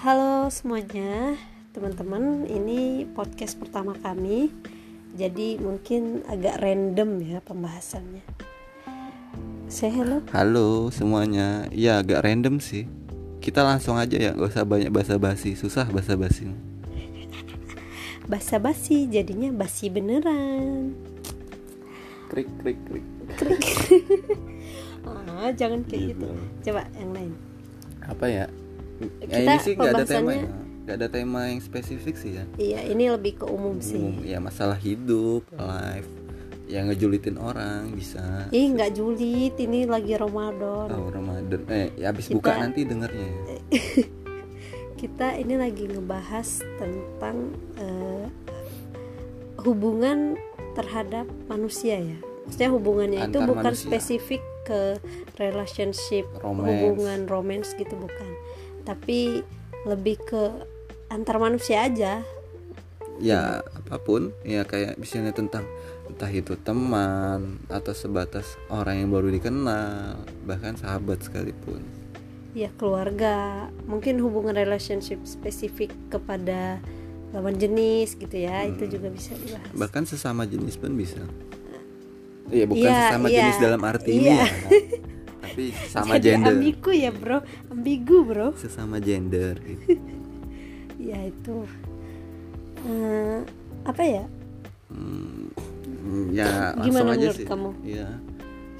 Halo semuanya, teman-teman. Ini podcast pertama kami, jadi mungkin agak random ya pembahasannya. Say hello. Halo semuanya, ya agak random sih. Kita langsung aja ya, gak usah banyak basa-basi, susah basa-basi. Basa-basi jadinya basi beneran. Krik krik krik. Ah, jangan kayak gitu. Gitu. Coba yang lain. Apa ya? Ya, Kita ini sih gak ada tema ya. Gak ada tema yang spesifik sih ya. Iya, ini lebih ke umum sih. Umum, ya masalah hidup, life, yang ngejulitin orang bisa. Ih, nggak julid, ini lagi Ramadan. Oh Ramadan, eh ya habis Kita- buka nanti dengernya ya. Kita ini lagi ngebahas tentang eh, hubungan terhadap manusia ya. Maksudnya hubungannya itu Antar bukan manusia. spesifik ke relationship, Romance. hubungan romance gitu bukan. Tapi lebih ke antar manusia aja. Ya apa pun, ya kayak misalnya tentang entah itu teman atau sebatas orang yang baru dikenal, bahkan sahabat sekalipun. Ya keluarga, mungkin hubungan relationship spesifik kepada lawan jenis gitu ya, itu Hmm. juga bisa dibahas. bahkan sesama jenis pun bisa iya bukan Iya, sesama iya. jenis dalam arti ini Iya. ya tapi sama Jadi gender. ambigu ya bro, ambigu bro. sesama gender. Gitu. ya itu. Eh, apa ya? Hmm, ya langsung Gimana aja sih. kamu? ya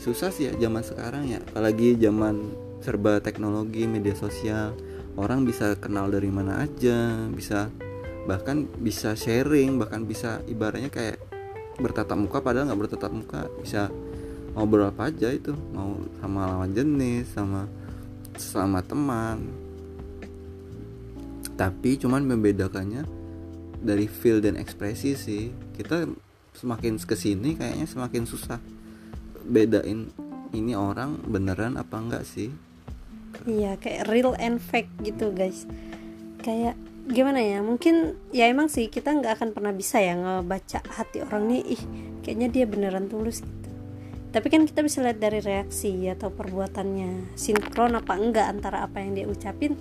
susah sih ya zaman sekarang ya. Apalagi zaman serba teknologi media sosial. Orang bisa kenal dari mana aja bisa bahkan bisa sharing bahkan bisa ibaratnya kayak bertatap muka padahal nggak bertatap muka. Bisa ngobrol apa aja itu. Mau sama lawan jenis sama sama teman. Tapi cuman membedakannya dari feel dan ekspresi sih. Kita semakin ke sini kayaknya semakin susah bedain ini orang beneran apa enggak sih. Iya kayak real and fake gitu guys. Kayak gimana ya mungkin ya emang sih kita nggak akan pernah bisa ya ngebaca hati orang nih ih kayaknya dia beneran tulus tapi kan kita bisa lihat dari reaksi atau perbuatannya sinkron apa enggak antara apa yang dia ucapin.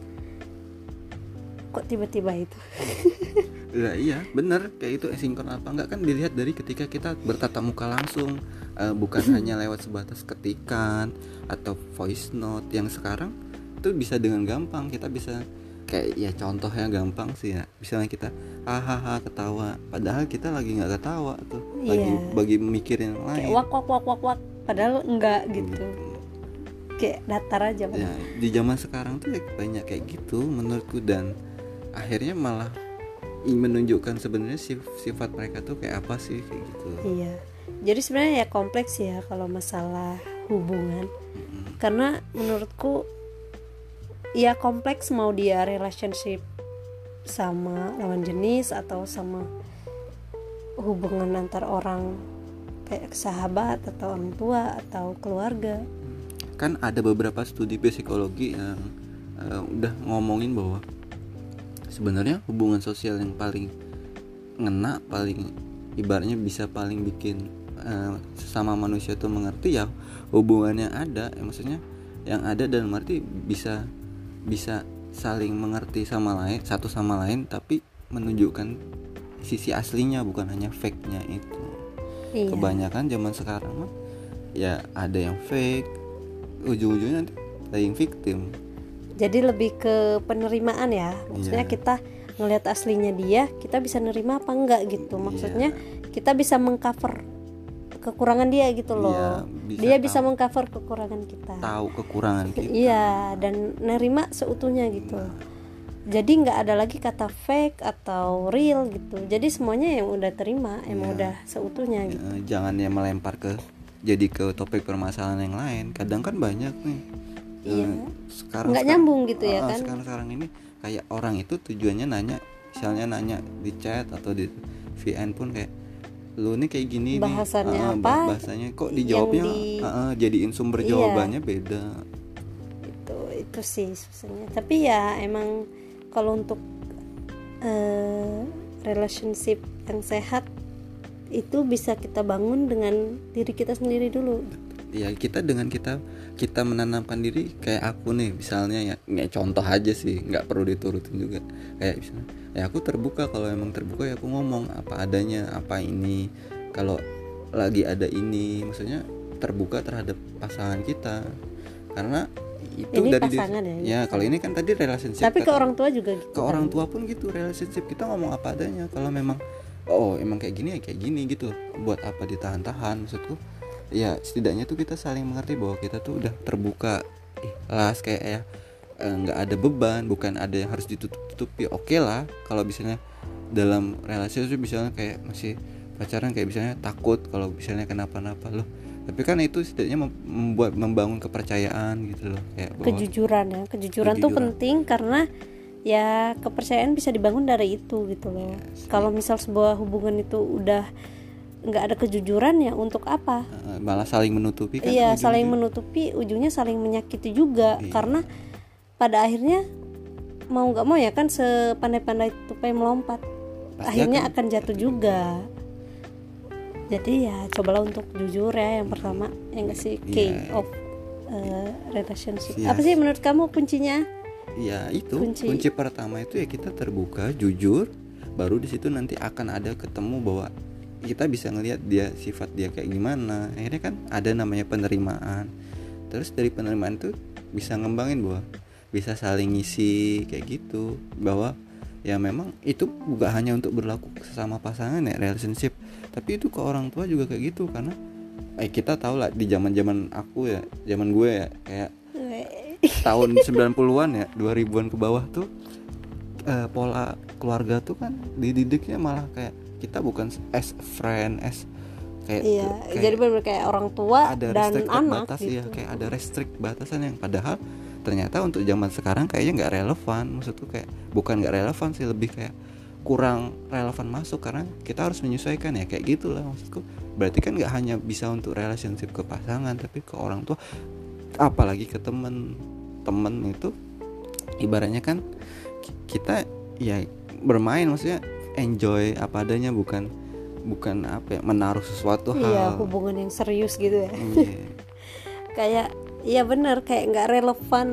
Kok tiba-tiba itu? Ya iya bener. Kayak itu sinkron apa enggak? Kan dilihat dari ketika kita bertatap muka langsung eh, bukan hanya lewat sebatas ketikan atau voice note yang sekarang itu bisa dengan gampang. Kita bisa kayak ya contohnya gampang sih ya. Misalnya kita hahaha ketawa. Padahal kita lagi nggak ketawa tuh. Lagi Iya. bagi mikirin yang kayak lain. wak wak wak wak wak. Padahal enggak gitu. kayak datar aja ya di zaman sekarang tuh ya banyak kayak gitu menurutku dan akhirnya malah menunjukkan sebenarnya sif- sifat mereka tuh kayak apa sih kayak gitu. Iya. Jadi sebenarnya ya kompleks ya kalau masalah hubungan. Mm-mm. Karena menurutku ya kompleks mau dia relationship sama lawan jenis atau sama hubungan antar orang kayak sahabat atau orang tua atau keluarga. kan ada beberapa studi psikologi yang eh, udah ngomongin bahwa sebenarnya hubungan sosial yang paling ngena paling ibaratnya bisa paling bikin eh, sesama manusia tuh mengerti ya hubungannya ada ya, maksudnya yang ada dalam arti bisa bisa saling mengerti sama lain satu sama lain tapi menunjukkan sisi aslinya bukan hanya fake-nya itu Iya. kebanyakan zaman sekarang mah ya ada yang fake ujung-ujungnya playing victim Jadi lebih ke penerimaan ya. Maksudnya Iya. kita ngelihat aslinya dia, kita bisa nerima apa enggak gitu. Maksudnya Iya. kita bisa mengcover kekurangan dia gitu loh. Iya, bisa dia bisa tahu. mengcover kekurangan kita. tahu kekurangan kita Iya, dan nerima seutuhnya gitu. Jadi nggak ada lagi kata fake atau real gitu. Jadi semuanya yang udah terima, emang Iya. udah seutuhnya gitu. Eh, jangan ya melempar ke jadi ke topik permasalahan yang lain kadang kan banyak nih Iya. Eh, sekarang Nggak nyambung gitu ya kan? sekarang sekarang ini kayak orang itu tujuannya nanya misalnya nanya di chat atau di VN pun kayak lu nih kayak gini nih." Bahasannya Ah, apa? bah- bahasanya kok dijawabnya di- ah, jadiin sumber Iya. jawabannya beda Itu itu sih susahnya. Tapi ya emang kalau untuk eh, relationship yang sehat itu bisa kita bangun dengan diri kita sendiri dulu. Ya kita dengan kita kita menanamkan diri kayak aku nih misalnya ya nggak contoh aja sih nggak perlu diturutin juga. Kayak misalnya ya aku terbuka kalau emang terbuka ya aku ngomong apa adanya apa ini kalau lagi ada ini. Maksudnya terbuka terhadap pasangan kita. Karena itu Ini dari diri- pasangan ya? ya kalau ini kan tadi relationship tapi ke orang tua juga gitu ke orang tua pun gitu relationship kita ngomong apa adanya. Kalau memang oh emang kayak gini ya kayak gini gitu. Buat apa ditahan-tahan maksudku ya setidaknya tuh kita saling mengerti bahwa kita tuh udah terbuka ikhlas kayak ya eh, nggak ada beban bukan ada yang harus ditutup-tutupi oke lah kalau misalnya dalam relasi itu misalnya kayak masih pacaran kayak misalnya takut kalau misalnya kenapa-napa loh tapi kan itu setidaknya mem- membuat membangun kepercayaan gitu loh kayak bahwa kejujuran ya kejujuran tuh Kejujuran. penting karena ya kepercayaan bisa dibangun dari itu gitu loh Yes. kalau misal sebuah hubungan itu udah nggak ada kejujuran ya untuk apa eh, malah saling menutupi kan iya ujung-ujung. saling menutupi ujungnya saling menyakiti juga Iya. karena pada akhirnya mau nggak mau ya kan sepandai-pandai tupai melompat Pasti akhirnya akan akan jatuh juga jadi ya cobalah untuk jujur ya yang pertama yang nggak sih key Iya. of uh, relationship Iya. apa sih menurut kamu kuncinya Ya itu Kunci. kunci. pertama itu ya kita terbuka, jujur, baru di situ nanti akan ada ketemu bahwa kita bisa ngelihat dia sifat dia kayak gimana. Akhirnya kan ada namanya penerimaan. Terus dari penerimaan itu bisa ngembangin bahwa bisa saling ngisi kayak gitu bahwa ya memang itu bukan hanya untuk berlaku sesama pasangan ya relationship tapi itu ke orang tua juga kayak gitu karena eh kita tahu lah di zaman zaman aku ya zaman gue ya kayak tahun 90-an ya 2000-an ke bawah tuh eh, pola keluarga tuh kan dididiknya malah kayak kita bukan as friend as kayak iya kayak jadi benar kayak orang tua ada dan anak batas gitu. ya kayak ada restrict batasan yang padahal ternyata untuk zaman sekarang kayaknya nggak relevan. Maksudku kayak bukan nggak relevan sih lebih kayak kurang relevan masuk karena kita harus menyesuaikan ya kayak gitulah maksudku. Berarti kan nggak hanya bisa untuk relationship ke pasangan tapi ke orang tua apalagi ke temen. Temen itu ibaratnya kan ki- kita ya bermain maksudnya enjoy apa adanya bukan bukan apa ya menaruh sesuatu iya hal. hubungan yang serius gitu ya. Iya. kayak iya bener kayak nggak relevan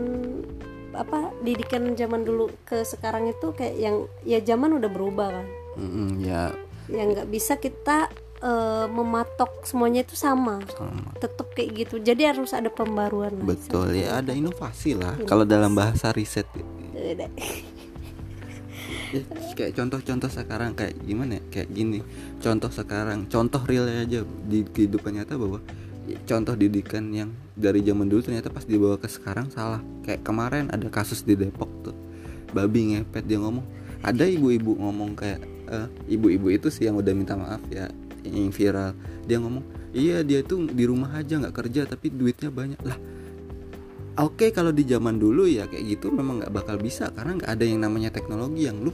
apa didikan zaman dulu ke sekarang itu kayak yang ya zaman udah berubah kan. Mm-mm, ya. Yang nggak bisa kita eh, mematok semuanya itu sama. Sama. Tetap kayak gitu. Jadi harus ada pembaruan lah. betul ya ada inovasi lah. Kalau dalam bahasa riset. Ya, kayak contoh-contoh sekarang kayak gimana ya? Kayak gini. Contoh sekarang contoh real aja di kehidupan nyata bahwa contoh didikan yang dari zaman dulu ternyata pas dibawa ke sekarang salah. Kayak kemarin ada kasus di Depok tuh. Babi ngepet dia ngomong ada ibu-ibu ngomong kayak eh, ibu-ibu itu sih yang udah minta maaf ya yang viral. Dia ngomong iya dia tuh di rumah aja nggak kerja tapi duitnya banyak. Lah Oke kalau di zaman dulu ya kayak gitu memang nggak bakal bisa karena nggak ada yang namanya teknologi yang lu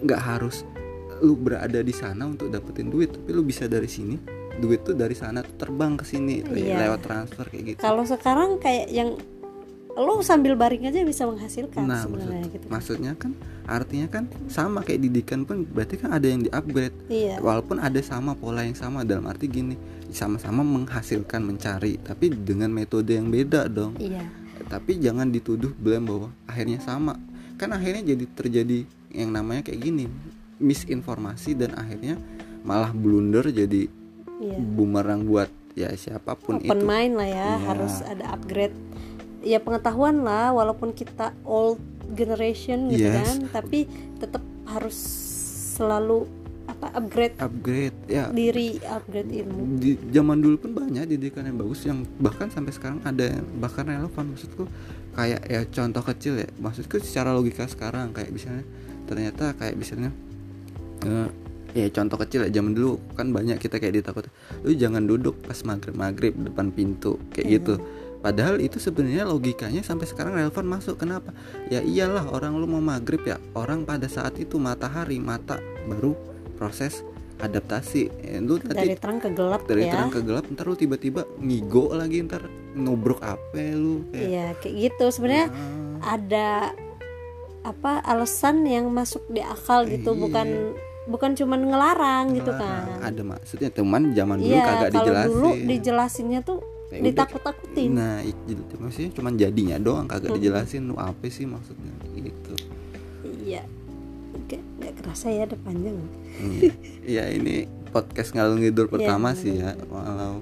nggak harus lu berada di sana untuk dapetin duit. Tapi lu bisa dari sini duit tuh dari sana tuh terbang ke sini Iya. lewat transfer kayak gitu. kalau sekarang kayak yang lo sambil baring aja bisa menghasilkan Nah sebenarnya maksud- gitu. maksudnya kan artinya kan sama kayak didikan pun berarti kan ada yang di upgrade iya. Walaupun ada sama pola yang sama dalam arti gini sama-sama menghasilkan mencari tapi dengan metode yang beda dong. Iya tapi jangan dituduh blame bahwa akhirnya sama kan akhirnya jadi terjadi yang namanya kayak gini misinformasi dan akhirnya malah blunder jadi iya bumerang buat ya siapa pun open itu mind lah ya Iya. harus ada upgrade ya pengetahuan lah walaupun kita old generation gitu Yes. kan tapi tetap harus selalu apa upgrade upgrade ya. diri upgrade ilmu? Di zaman dulu pun banyak didikan yang bagus yang bahkan sampai sekarang ada yang bahkan relevan. Maksudku kayak ya contoh kecil ya. Maksudku secara logika sekarang kayak misalnya ternyata kayak misalnya eh, ya contoh kecil ya zaman dulu kan banyak kita kayak ditakut lu jangan duduk pas maghrib maghrib depan pintu kayak Iya. gitu. Padahal itu sebenarnya logikanya sampai sekarang relevan masuk. Kenapa? Ya iyalah orang lu mau maghrib ya orang pada saat itu matahari mata baru proses adaptasi. Ya, lu dari nanti terang ke gelap dari ya. terang ke gelap ntar lu tiba-tiba ngigo lagi ntar nubruk apa lu kayak iya kayak gitu. Sebenarnya ah, ada apa alasan yang masuk di akal gitu. Iya. bukan bukan cuman ngelarang gitu ngelarang. kan. Ada maksudnya teman zaman dulu iya kagak kalau dijelasin. dulu dijelasinnya tuh Ya ditakut-takutin. Nah itu maksudnya cuman jadinya doang kagak Hmm. dijelasin lu apa sih maksudnya gitu kerasa ya ada panjang. Iya. ya ini podcast ngalung ngidur pertama Iya, sih ya walau.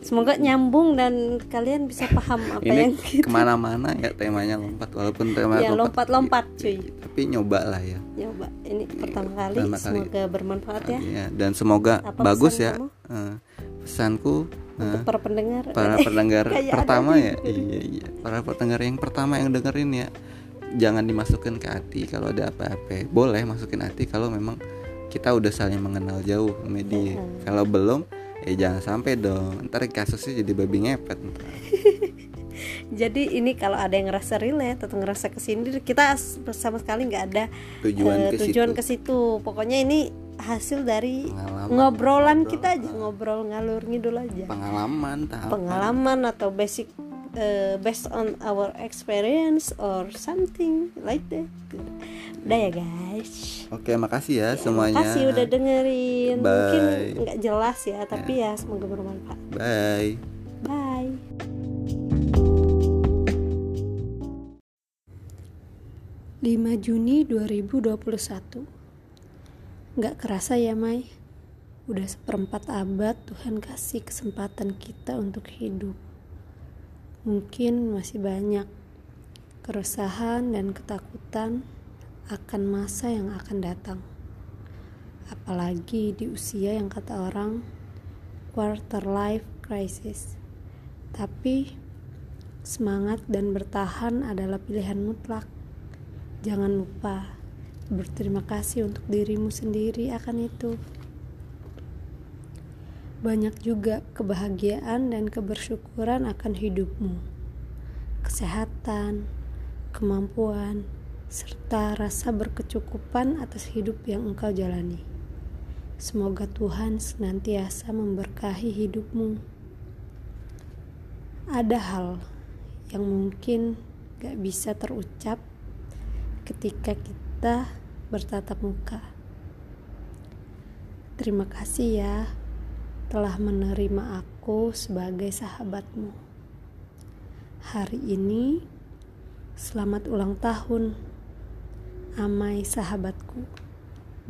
Semoga nyambung dan kalian bisa paham apa yang ini ke mana-mana ya temanya lompat walaupun tema ya lompat-lompat cuy. tapi nyoba lah ya. Nyoba. Ini pertama kali pertama kali. semoga bermanfaat ya. Iya, dan semoga Apa bagus pesan ya kamu? Eh, pesanku untuk eh, para pendengar. para pendengar pertama ya. iya iya. Para pendengar yang pertama yang dengerin ya jangan dimasukin ke hati kalau ada apa-apa. Boleh masukin hati kalau memang kita udah saling mengenal jauh sama dia. Mm-mm. kalau belum ya jangan sampai dong. Ntar kasusnya jadi babi ngepet jadi ini kalau ada yang ngerasa relate atau ngerasa kesindir kita sama sekali nggak ada tujuan ke tujuan situ. ke situ. Pokoknya ini hasil dari Pengalaman, ngobrolan ngobrol. kita aja ngobrol ngalur ngidul aja. Pengalaman tahapan pengalaman atau basic eh, based on our experience or something like that. Udah ya guys? Oke makasih ya semuanya. Makasih udah dengerin. Mungkin Bye. nggak jelas ya tapi ya. semoga bermanfaat. Bye. Bye. 5 Juni 2021 Nggak kerasa ya Mai. Udah seperempat abad Tuhan kasih kesempatan kita untuk hidup Mungkin masih banyak Keresahan dan ketakutan Akan masa yang akan datang. Apalagi di usia yang kata orang Quarter life crisis. Tapi Semangat dan bertahan adalah pilihan mutlak. Jangan lupa berterima kasih untuk dirimu sendiri akan itu. Banyak juga kebahagiaan dan kebersyukuran akan hidupmu, kesehatan, kemampuan, serta rasa berkecukupan atas hidup yang engkau jalani. Semoga Tuhan senantiasa memberkahi hidupmu. Ada hal yang mungkin gak bisa terucap ketika kita bertatap muka. Terima kasih ya telah menerima aku sebagai sahabatmu. Hari ini selamat ulang tahun. Amai sahabatku.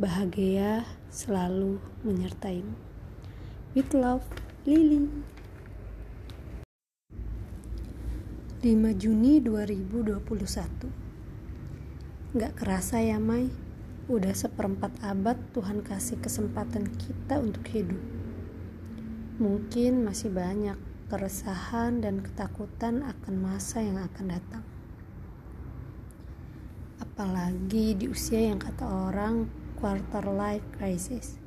Bahagia selalu menyertaimu. With love, Lily. 5 Juni 2021 Gak kerasa ya Mai Udah seperempat abad Tuhan kasih kesempatan kita untuk hidup Mungkin masih banyak keresahan dan ketakutan akan masa yang akan datang. Apalagi di usia yang kata orang quarter life crisis.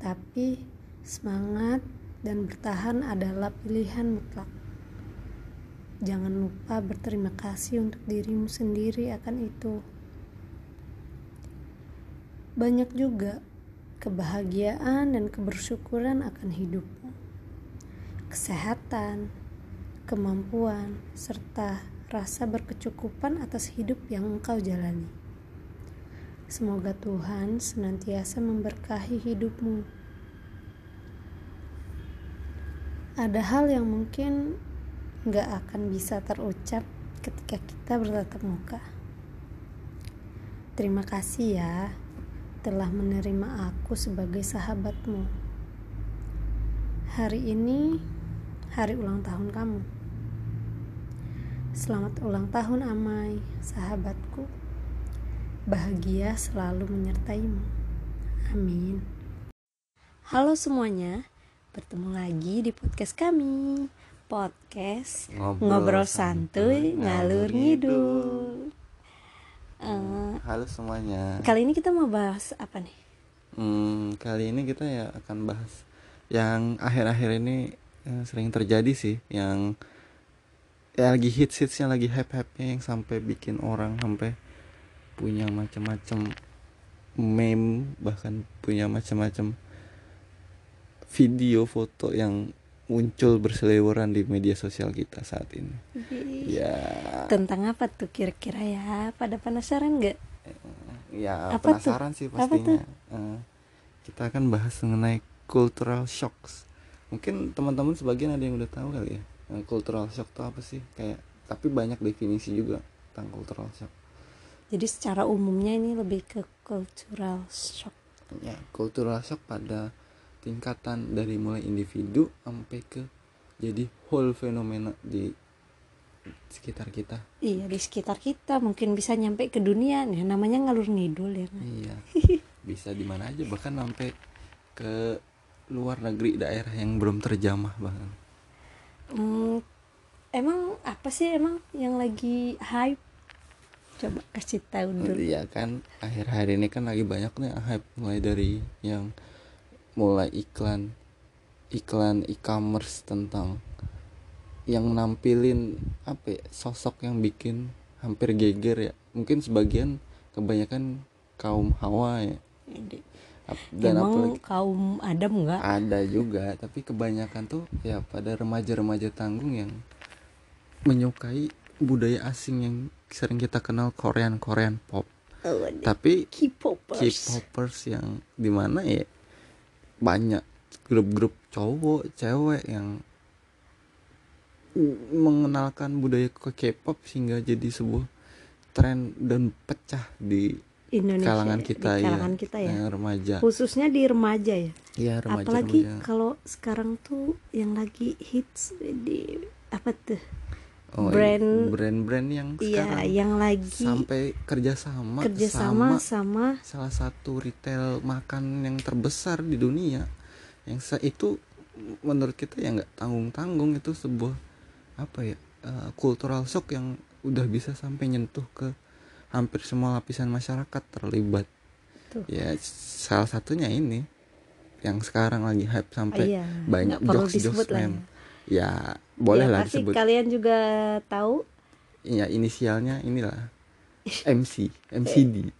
Tapi semangat dan bertahan adalah pilihan mutlak. Jangan lupa berterima kasih untuk dirimu sendiri akan itu. Banyak juga kebahagiaan dan kebersyukuran akan hidupmu. Kesehatan, kemampuan, serta rasa berkecukupan atas hidup yang engkau jalani. Semoga Tuhan senantiasa memberkahi hidupmu. Ada hal yang mungkin nggak akan bisa terucap ketika kita bertatap muka. Terima kasih ya telah menerima aku sebagai sahabatmu. Hari ini hari ulang tahun kamu. Selamat ulang tahun Amai, sahabatku. Bahagia selalu menyertaimu. Amin. Halo semuanya, bertemu lagi di podcast kami podcast ngobrol, santuy ngalur ngidul. Eh, halo semuanya kali ini kita mau bahas apa nih? Hmm, kali ini kita ya akan bahas yang akhir-akhir ini eh, sering terjadi sih, yang ya lagi hits hitsnya lagi hype hype yang sampai bikin orang sampai punya macam-macam meme bahkan punya macam-macam video foto yang muncul berseliweran di media sosial kita saat ini. Ya, Tentang apa tuh kira-kira ya? Pada penasaran nggak? ya Apa penasaran sih Apa pastinya. Eh, kita akan bahas mengenai cultural shocks mungkin teman-teman sebagian ada yang udah tahu kali ya eh, cultural shock itu apa sih kayak tapi banyak definisi juga tentang cultural shock jadi secara umumnya ini lebih ke cultural shock ya cultural shock pada tingkatan dari mulai individu sampai ke jadi whole fenomena di sekitar kita. Iya di sekitar kita. Mungkin bisa nyampe ke dunia. Nih namanya ngalur ngidul ya. Kan? iya. Bisa di mana aja. Bahkan sampai ke luar negeri daerah yang belum terjamah bahkan. Hmm, emang apa sih? Emang yang lagi hype? Coba kasih tahu dulu. Iya kan akhir-akhir ini kan lagi banyak nih hype. Mulai dari yang mulai iklan iklan e-commerce tentang yang nampilin apa ya, sosok yang bikin hampir geger ya. Mungkin sebagian kebanyakan kaum hawa ya. Dan emang apalagi kaum Adam nggak? Ada juga tapi kebanyakan tuh ya pada remaja-remaja tanggung yang menyukai budaya asing yang sering kita kenal Korean Korean pop. Oh, tapi K-popers. K-popers yang di mana ya banyak grup-grup cowok cewek yang mengenalkan budaya ke K-pop sehingga jadi sebuah tren dan pecah di Indonesia kalangan kita di kalangan ya, kita ya. Yang remaja. Khususnya di remaja ya. Iya remaja apalagi remaja. kalau sekarang tuh yang lagi hits di apa tuh Oh, brand- brand-brand yang iya sekarang yang lagi sampai kerjasama kerjasama sama sama salah satu retail makan yang terbesar di dunia. Yang sa- itu menurut kita ya nggak tanggung tanggung itu sebuah apa ya eh, cultural shock yang udah bisa sampai nyentuh ke hampir semua lapisan masyarakat terlibat. Tuh. ya salah satunya ini yang sekarang lagi hype sampai iya, banyak jokes jokes lah ya. boleh Ya, lah pasti disebut. kalian juga tahu. Ya inisialnya inilah. MC MCD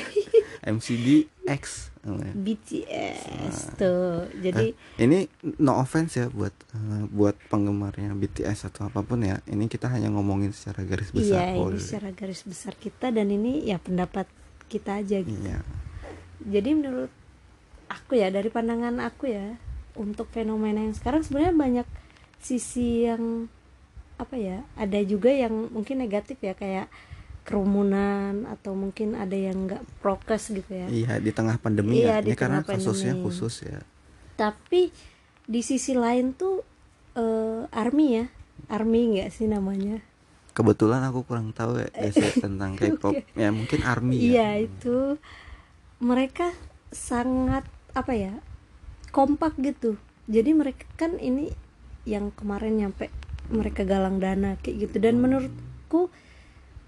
MCD X. BTS tuh. Jadi ini no offense ya buat eh, buat penggemarnya BTS atau apa pun ya. Ini kita hanya ngomongin secara garis besar iya ini secara garis besar kita dan ini ya pendapat kita aja gitu. Iya. Jadi menurut aku ya dari pandangan aku ya untuk fenomena yang sekarang sebenarnya banyak sisi yang apa ya ada juga yang mungkin negatif ya kayak kerumunan atau mungkin ada yang nggak prokes gitu ya. Iya di tengah pandemi Iya, ya. di ini karena tengah kasusnya pandemi. khusus ya. Tapi di sisi lain tuh eh, army ya. Army nggak sih namanya? Kebetulan aku kurang tahu ya ya, tentang K-pop. Ya mungkin ARMY ya. Iya itu mereka sangat apa ya kompak gitu. Jadi mereka kan ini yang kemarin nyampe mereka galang dana kayak gitu. Dan menurutku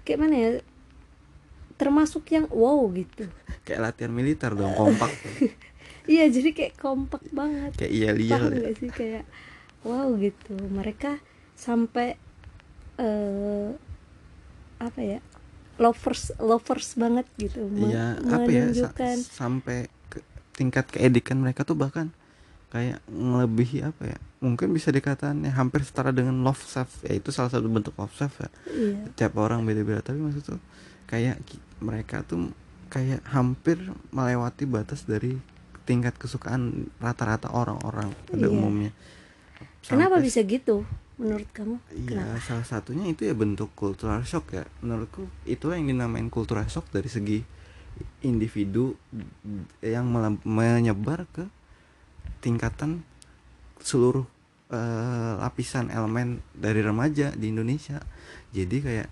kayak mana ya termasuk yang wow gitu. Kayak latihan militer dong kompak. Iya jadi kayak kompak banget. Kayak iya paham gak sih? Kayak wow gitu. Mereka sampai eh apa ya lovers lovers banget gitu. Iya apa ya sa- sampai ke tingkat keedikan mereka tuh bahkan kayak ngelebihi apa ya mungkin bisa dikatakan ya hampir setara dengan love self. Ya itu salah satu bentuk love self ya. Iya. Tiap orang beda-beda. Tapi maksud tuh kayak mereka tuh kayak hampir melewati batas dari tingkat kesukaan rata-rata orang-orang pada Iya. umumnya. Kenapa Sampai bisa gitu menurut kamu? Iya, salah satunya itu ya bentuk cultural shock ya. Menurutku itu yang dinamain cultural shock dari segi individu yang menyebar ke tingkatan seluruh eh, lapisan elemen dari remaja di Indonesia. Jadi kayak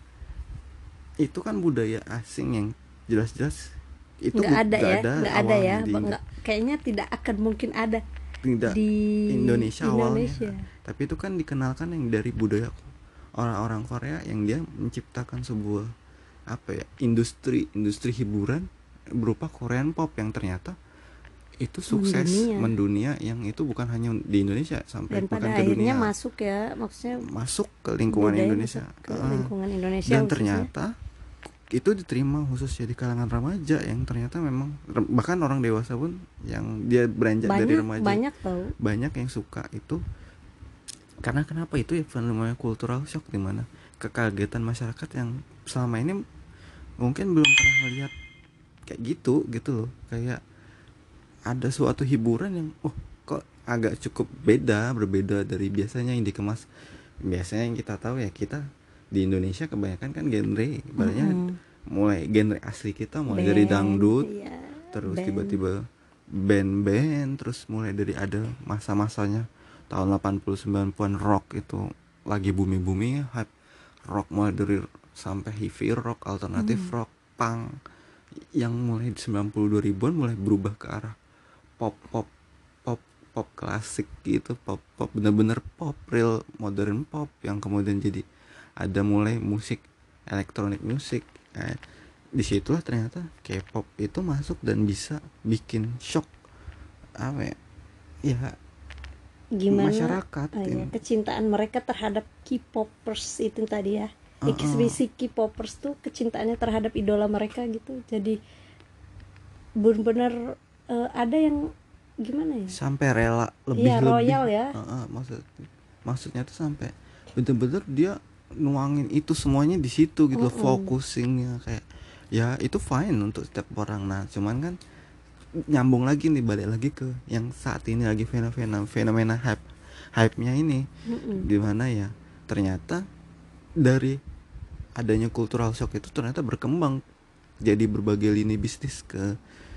itu kan budaya asing yang jelas-jelas itu nggak ada ya nggak ada ya awalnya di- nggak kayaknya tidak akan mungkin ada tidak di Indonesia awalnya. Indonesia. tapi itu kan dikenalkan yang dari budaya orang-orang Korea yang dia menciptakan sebuah apa ya industri industri hiburan berupa Korean pop yang ternyata itu sukses Mendunia. mendunia, yang itu bukan hanya di Indonesia sampai dan bahkan pada ke dunia masuk ya maksudnya masuk ke lingkungan Indonesia ke Ah. lingkungan Indonesia dan khususnya. ternyata itu diterima khususnya di kalangan remaja yang ternyata memang bahkan orang dewasa pun yang dia beranjak dari banyak remaja banyak tau banyak yang suka itu karena kenapa itu ya fenomena cultural shock di mana kekagetan masyarakat yang selama ini mungkin belum pernah melihat kayak gitu gitu loh kayak ada suatu hiburan yang oh kok agak cukup beda berbeda dari biasanya yang dikemas. Biasanya yang kita tahu ya kita di Indonesia kebanyakan kan genre. Ibaratnya mulai genre asli kita mulai dari Band, dangdut iya, terus tiba-tiba band-band terus mulai dari ada masa-masanya. Tahun 80 90-an rock itu lagi bumi-bumi hype rock mulai dari sampai heavy rock alternatif rock punk yang mulai di 90 2000-an mulai berubah ke arah pop pop pop pop klasik gitu pop pop bener-bener pop real modern pop yang kemudian jadi ada mulai musik elektronik musik eh, di situlah ternyata K-pop itu masuk dan bisa bikin shock apa ya ya gimana? masyarakat ah, ya, kecintaan mereka terhadap K-popers itu tadi ya. Uh-uh. ekspresi K-popers tuh kecintaannya terhadap idola mereka gitu. Jadi benar-benar eh, ada yang gimana ya sampai rela lebih Iya, lebih royal ya. Heeh, maksud maksudnya tuh sampai bener-bener dia nuangin itu semuanya di situ gitu Mm-mm. focusingnya kayak ya itu fine untuk setiap orang nah cuman kan nyambung lagi nih balik lagi ke yang saat ini lagi fenomena fenomena hype hype nya ini Mm-mm. di mana ya ternyata dari adanya cultural shock itu ternyata berkembang jadi berbagai lini bisnis ke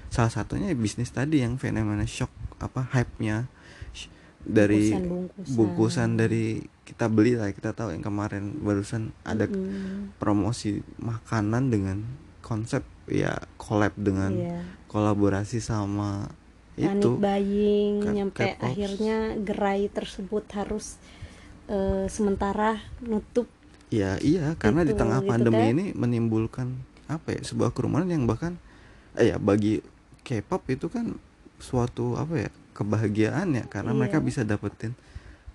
salah satunya bisnis tadi yang fenomena shock apa hype nya sh- dari Bungkusan-bungkusan. bungkusan dari kita beli lah kita tahu yang kemarin barusan ada Mm-mm. promosi makanan dengan konsep ya collab dengan Iya. kolaborasi sama Panic itu buying nyampe akhirnya gerai tersebut harus eh, sementara nutup Ya iya karena di Gitu, tengah gitu pandemi kan. ini menimbulkan apa ya sebuah kerumunan yang bahkan eh, ya bagi K-pop itu kan suatu apa ya kebahagiaan ya karena Iya. mereka bisa dapetin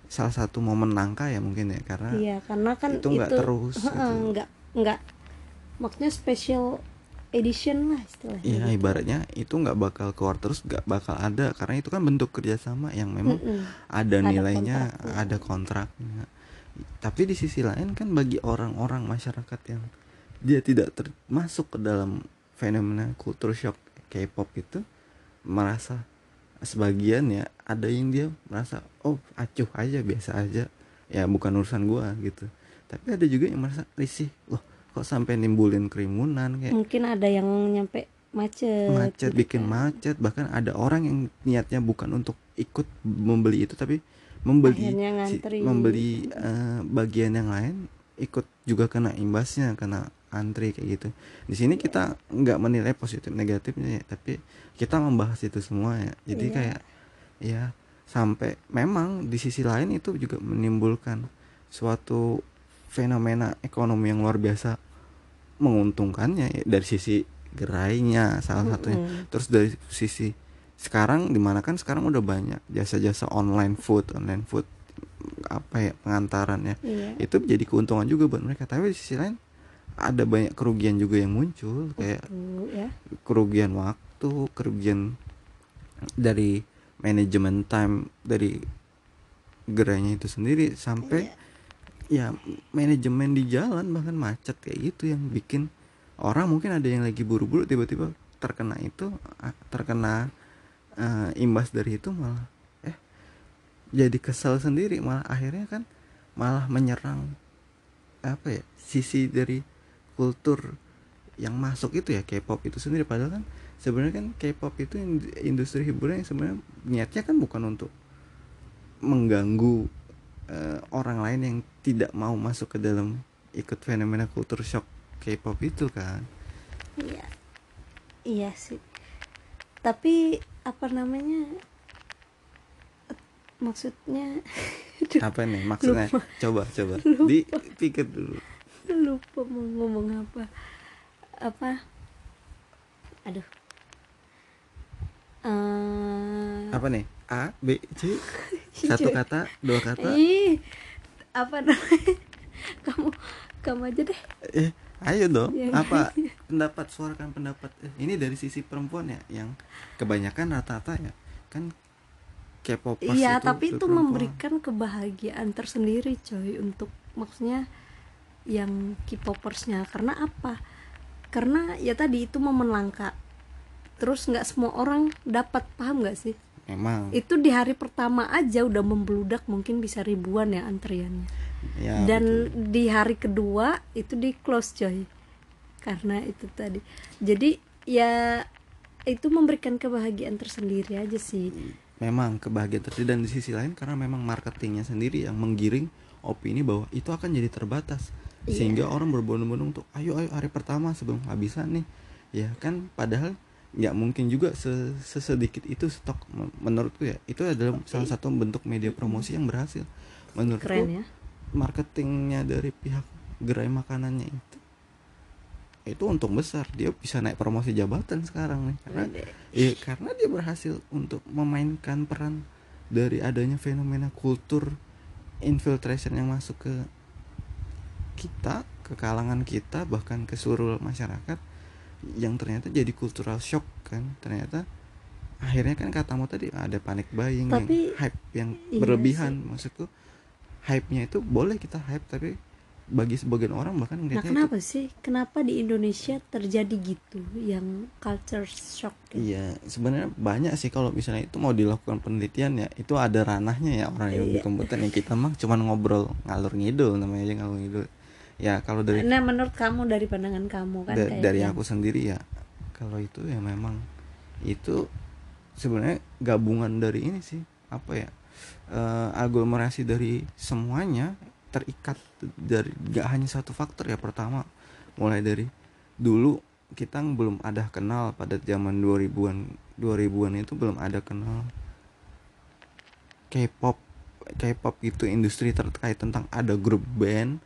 salah satu momen langka ya mungkin ya karena iya karena kan itu nggak terus gitu. nggak nggak maksudnya special edition lah istilahnya ya gitu. ibaratnya itu nggak bakal keluar terus nggak bakal ada karena itu kan bentuk kerjasama yang memang Mm-mm. ada Ada nilainya kontraknya. ada kontraknya tapi di sisi lain kan bagi orang-orang masyarakat yang dia tidak termasuk ke dalam fenomena kultur shock K-pop itu merasa sebagian ya ada yang dia merasa oh acuh aja biasa aja. Ya bukan urusan gua gitu. Tapi ada juga yang merasa risih loh kok sampai nimbulin kerumunan? Kayak mungkin ada yang nyampe macet macet gitu bikin kan. macet. Bahkan ada orang yang niatnya bukan untuk ikut membeli itu tapi membeli si- membeli eh, bagian yang lain ikut juga kena imbasnya kena antri kayak gitu. Di sini kita nggak menilai positif negatifnya ya, tapi kita membahas itu semua ya. Jadi Iya. kayak ya sampai memang di sisi lain itu juga menimbulkan suatu fenomena ekonomi yang luar biasa menguntungkannya ya, dari sisi gerainya salah satunya. Mm-mm. terus dari sisi sekarang di mana kan sekarang udah banyak jasa-jasa online food online food apa ya pengantaran ya. Iya. Itu menjadi keuntungan juga buat mereka. Tapi di sisi lain ada banyak kerugian juga yang muncul kayak ya kerugian waktu kerugian dari manajemen time dari gerainya itu sendiri sampai Iya. ya manajemen di jalan bahkan macet kayak gitu yang bikin orang mungkin ada yang lagi buru-buru tiba-tiba terkena itu terkena eh, imbas dari itu malah eh jadi kesel sendiri malah akhirnya kan malah menyerang apa ya sisi dari kultur yang masuk itu ya K-pop itu sendiri. Padahal kan sebenarnya kan K-pop itu ind- industri hiburan yang sebenarnya niatnya kan bukan untuk mengganggu eh, orang lain yang tidak mau masuk ke dalam ikut fenomena kultur shock K-pop itu kan. Iya. Iya sih. Tapi apa namanya? Maksudnya? Apa nih maksudnya? Coba coba. Dipikir dulu lupa mau ngomong apa. Apa? Aduh. Eh, apa nih? A B C? Satu kata dua kata? Ih apa namanya? Kamu kamu aja deh. Eh ayo dong. Ya. apa pendapat suarakan pendapat? Eh, ini dari sisi perempuan ya yang kebanyakan rata-rata ya. Kan K-popers iya tapi itu memberikan kebahagiaan tersendiri coy untuk maksudnya yang K-popersnya. Karena apa? Karena ya tadi itu momen langka. Terus nggak semua orang dapat paham nggak sih? Memang. Itu di hari pertama aja udah membludak mungkin bisa ribuan ya antriannya. Ya dan di hari kedua itu di close coy. Karena itu tadi. Jadi ya itu memberikan kebahagiaan tersendiri aja sih. Memang kebahagiaan tersendiri. Dan di sisi lain karena memang marketingnya sendiri yang menggiring opini bahwa itu akan jadi terbatas Iya. sehingga orang berbondong-bondong untuk ayo ayo hari pertama sebelum habisan nih. Ya kan padahal nggak mungkin juga se- sesedikit itu stok Men- menurutku ya. Itu adalah salah satu bentuk media promosi yang berhasil. Menurutku keren ya. marketingnya dari pihak gerai makanannya itu itu untung besar. Dia bisa naik promosi jabatan sekarang nih. Karena Iya, karena dia berhasil untuk memainkan peran dari adanya fenomena kultur infiltration yang masuk ke kita, ke kalangan kita, bahkan ke seluruh masyarakat yang ternyata jadi cultural shock kan. Ternyata akhirnya kan katamu tadi ada panic buying yang Tapi, hype yang iya berlebihan maksudku hype-nya itu boleh kita hype tapi bagi sebagian orang bahkan nah ngeliatnya itu kenapa sih kenapa di Indonesia terjadi gitu yang culture shock gitu? Iya, sebenarnya banyak sih kalau misalnya itu mau dilakukan penelitian ya, itu ada ranahnya ya orang yang di Iya. komputer yang kita mah cuman ngobrol ngalur ngidul namanya aja ngalur ngidul. Ya kalau dari nah menurut kamu dari pandangan kamu kan da- dari yang- aku sendiri ya, kalau itu ya memang itu sebenarnya gabungan dari ini sih apa ya eh, aglomerasi dari semuanya terikat dari gak hanya satu faktor ya pertama mulai dari dulu kita belum ada kenal pada zaman 2000-an 2000-an itu belum ada kenal K-pop K-pop itu industri terkait tentang ada grup band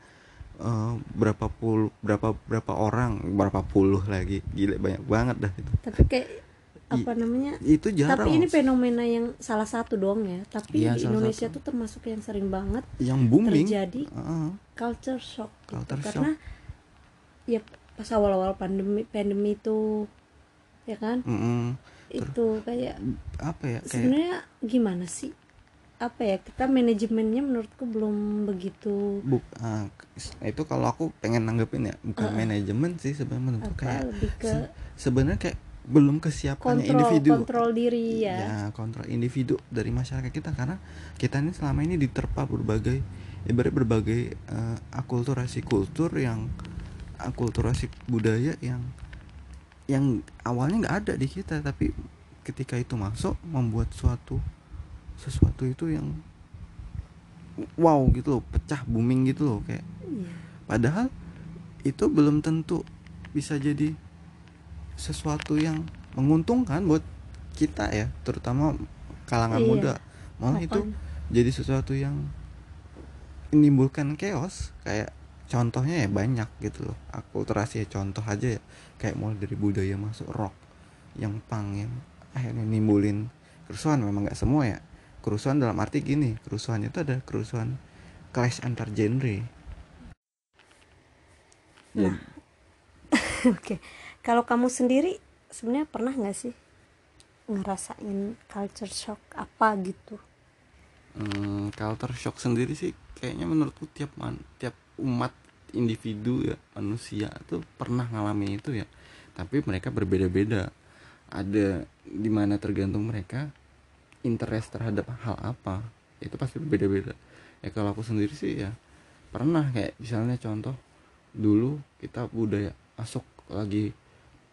eh, berapa puluh berapa berapa orang berapa puluh lagi gila banyak banget dah itu tapi kayak apa namanya itu jarang tapi ini fenomena yang salah satu doang ya tapi Iya, di Indonesia satu. tuh termasuk yang sering banget yang booming terjadi Heeh. culture shock gitu. Culture karena ya pas awal-awal pandemi pandemi itu ya kan Mm-mm. itu kayak apa ya kayak sebenarnya gimana sih apa ya kita manajemennya menurutku belum begitu buk ah, itu kalau aku pengen nanggepin ya bukan manajemen sih sebenarnya menurutku. Apa kayak ke se- sebenarnya kayak belum kesiapannya kontrol individu. kontrol diri ya, ya kontrol individu dari masyarakat kita karena kita ini selama ini diterpa berbagai ibarat berbagai eh, akulturasi kultur yang akulturasi budaya yang yang awalnya nggak ada di kita tapi ketika itu masuk membuat suatu sesuatu itu yang wow gitu loh pecah booming gitu loh kayak Iya. padahal itu belum tentu bisa jadi sesuatu yang menguntungkan buat kita ya terutama kalangan Iya. muda malah itu Makanya. jadi sesuatu yang menimbulkan chaos kayak contohnya ya banyak gitu loh akulturasi ya contoh aja ya kayak mulai dari budaya masuk rock yang punk yang akhirnya nimbulin kerusuhan memang nggak semua ya kerusuhan dalam arti gini kerusuhan itu ada kerusuhan clash antar genre Nah. Oke, kalau kamu sendiri sebenarnya pernah nggak sih ngerasain culture shock apa gitu? Hmm, culture shock sendiri sih kayaknya menurutku tiap man, tiap umat individu ya manusia tuh pernah ngalamin itu ya tapi mereka berbeda-beda ada di mana tergantung mereka interest terhadap hal apa itu pasti berbeda-beda. Ya kalau aku sendiri sih ya pernah kayak misalnya contoh dulu kita budaya masuk lagi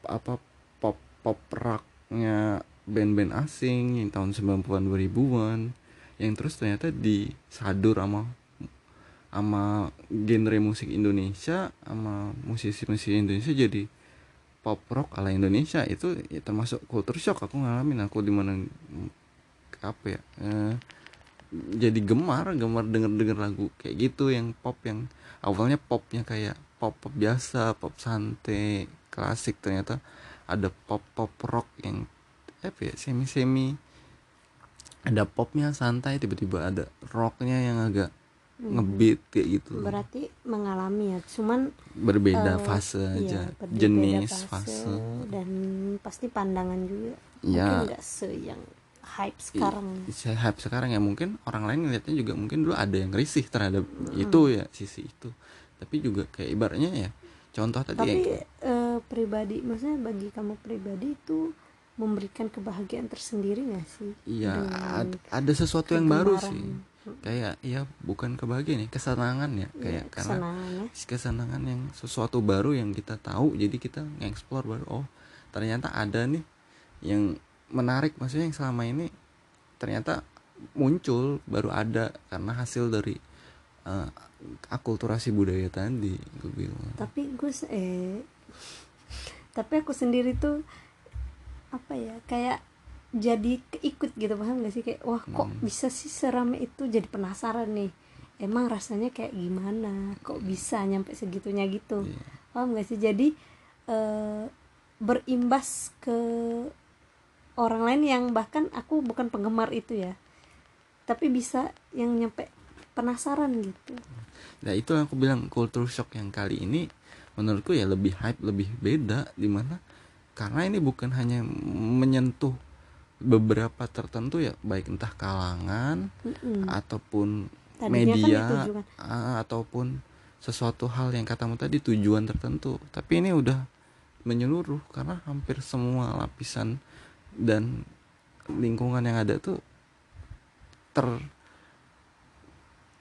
apa pop pop rocknya band-band asing yang tahun 90-an 2000-an yang terus ternyata disadur sama sama genre musik Indonesia sama musisi-musisi Indonesia jadi pop rock ala Indonesia. Itu ya termasuk culture shock. Aku ngalamin aku di mana apa ya eh, jadi gemar gemar denger denger lagu kayak gitu yang pop yang awalnya popnya kayak pop pop biasa pop santai klasik ternyata ada pop pop rock yang apa ya semi semi ada popnya santai tiba-tiba ada rocknya yang agak ngebeat kayak gitu. Berarti mengalami ya, cuman berbeda eh, fase aja iya, berbeda jenis fase, dan pasti pandangan juga. Iya. Mungkin nggak se yang hype sekarang. saya hype sekarang ya. Mungkin orang lain ngeliatnya juga mungkin dulu ada yang risih terhadap itu ya sisi itu. Tapi juga kayak ibaratnya ya contoh tadi Tapi ya, eh, pribadi, maksudnya bagi kamu pribadi itu memberikan kebahagiaan tersendiri gak sih? Iya ad- ada sesuatu yang baru sih. Kayak ya bukan kebahagiaan ya kesenangan ya. Kayak Ya, karena kesenangan ya. kesenangan yang sesuatu baru yang kita tahu jadi kita nge-explore baru oh ternyata ada nih yang menarik maksudnya yang selama ini ternyata muncul baru ada karena hasil dari eh, akulturasi budaya tadi gue bilang. Tapi gue eh tapi aku sendiri tuh apa ya kayak jadi keikut gitu paham gak sih? Kayak wah kok Hmm. bisa sih serame itu jadi penasaran nih? Emang rasanya kayak gimana? Kok bisa nyampe segitunya gitu? Iya. paham gak sih? Jadi eh, berimbas ke orang lain yang bahkan aku bukan penggemar itu ya tapi bisa yang nyampe penasaran gitu Nah itu yang aku bilang culture shock yang kali ini menurutku ya lebih hype lebih beda di mana karena ini bukan hanya menyentuh beberapa tertentu ya baik entah kalangan Mm-mm. ataupun Tadinya kan media ditujukan. ah, ataupun sesuatu hal yang katamu tadi tujuan tertentu tapi ini udah menyeluruh karena hampir semua lapisan dan lingkungan yang ada tuh ter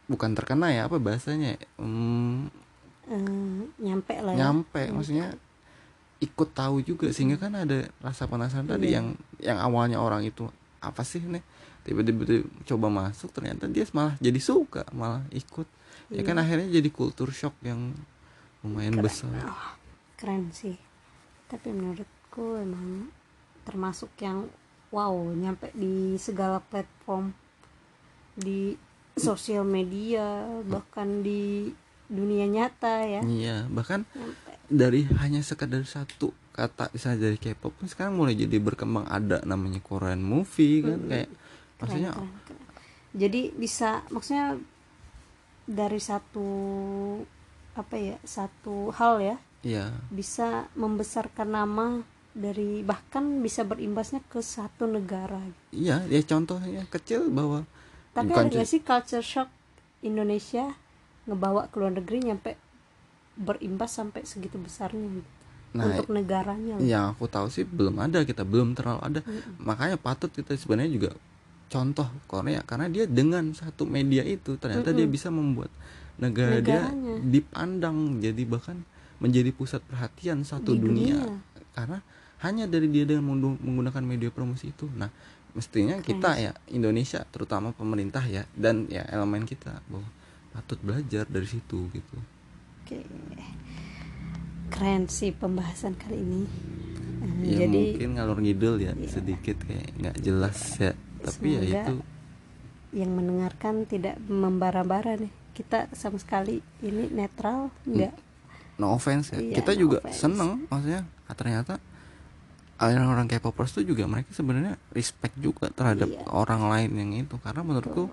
bukan terkena ya apa bahasanya ya? Hmm, Eh, nyampe lah ya. Nyampe maksudnya ikut tahu juga sehingga kan ada rasa penasaran tadi Iya. yang yang awalnya orang itu apa sih nih tiba-tiba tiba- coba masuk ternyata dia malah jadi suka malah ikut. Ya kan akhirnya jadi kultur shock yang lumayan besar. Oh, keren sih. Tapi menurutku emang termasuk yang wow nyampe di segala platform di sosial media bahkan di dunia nyata ya. Iya bahkan nyampe. dari hanya sekedar satu kata misalnya dari K-pop pun sekarang mulai jadi berkembang. Ada namanya Korean movie kan kayak keren, maksudnya keren, keren. jadi bisa maksudnya dari satu apa ya satu hal ya ya bisa membesarkan nama dari bahkan bisa berimbasnya ke satu negara iya ya contohnya kecil bahwa tapi ada nggak sih culture shock Indonesia ngebawa ke luar negeri nyampe berimbas sampai segitu besarnya gitu. nah untuk negaranya yang aku tahu sih belum ada kita belum terlalu ada makanya patut kita sebenarnya juga contoh Korea karena dia dengan satu media itu ternyata dia bisa membuat negara dia dipandang jadi bahkan menjadi pusat perhatian satu Di dunia. dunia. karena hanya dari dia dengan menggunakan media promosi itu nah mestinya kita ya Indonesia terutama pemerintah ya dan ya elemen kita bahwa patut belajar dari situ gitu Oke. Keren sih pembahasan kali ini. Eh, ya Jadi mungkin ngalor ngidul ya Iya. sedikit kayak nggak jelas ya tapi ya itu yang mendengarkan tidak membara-bara nih. Kita sama sekali ini netral, enggak no offense ya Iya, kita no juga offense. seneng maksudnya ah, ternyata orang-orang K-popers tuh juga mereka sebenarnya respect juga terhadap Iya. orang lain yang itu karena menurutku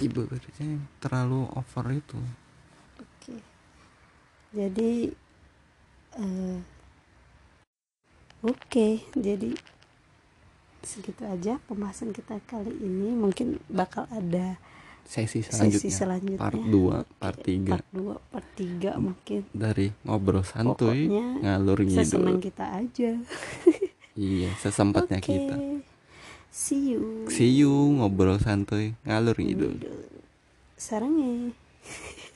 ibaratnya terlalu over itu Oke. Jadi eh, Oke, jadi segitu aja pembahasan kita kali ini. Mungkin bakal ada sesi sesi selanjutnya, selanjutnya. part 2 part 3 Part 2, part 3 mungkin. dari ngobrol santuy Pokoknya ngalur Sesenang ngidul kita aja. iya sesempatnya Oke. kita See you. see you ngobrol santuy ngalur ngidul Sarangnya.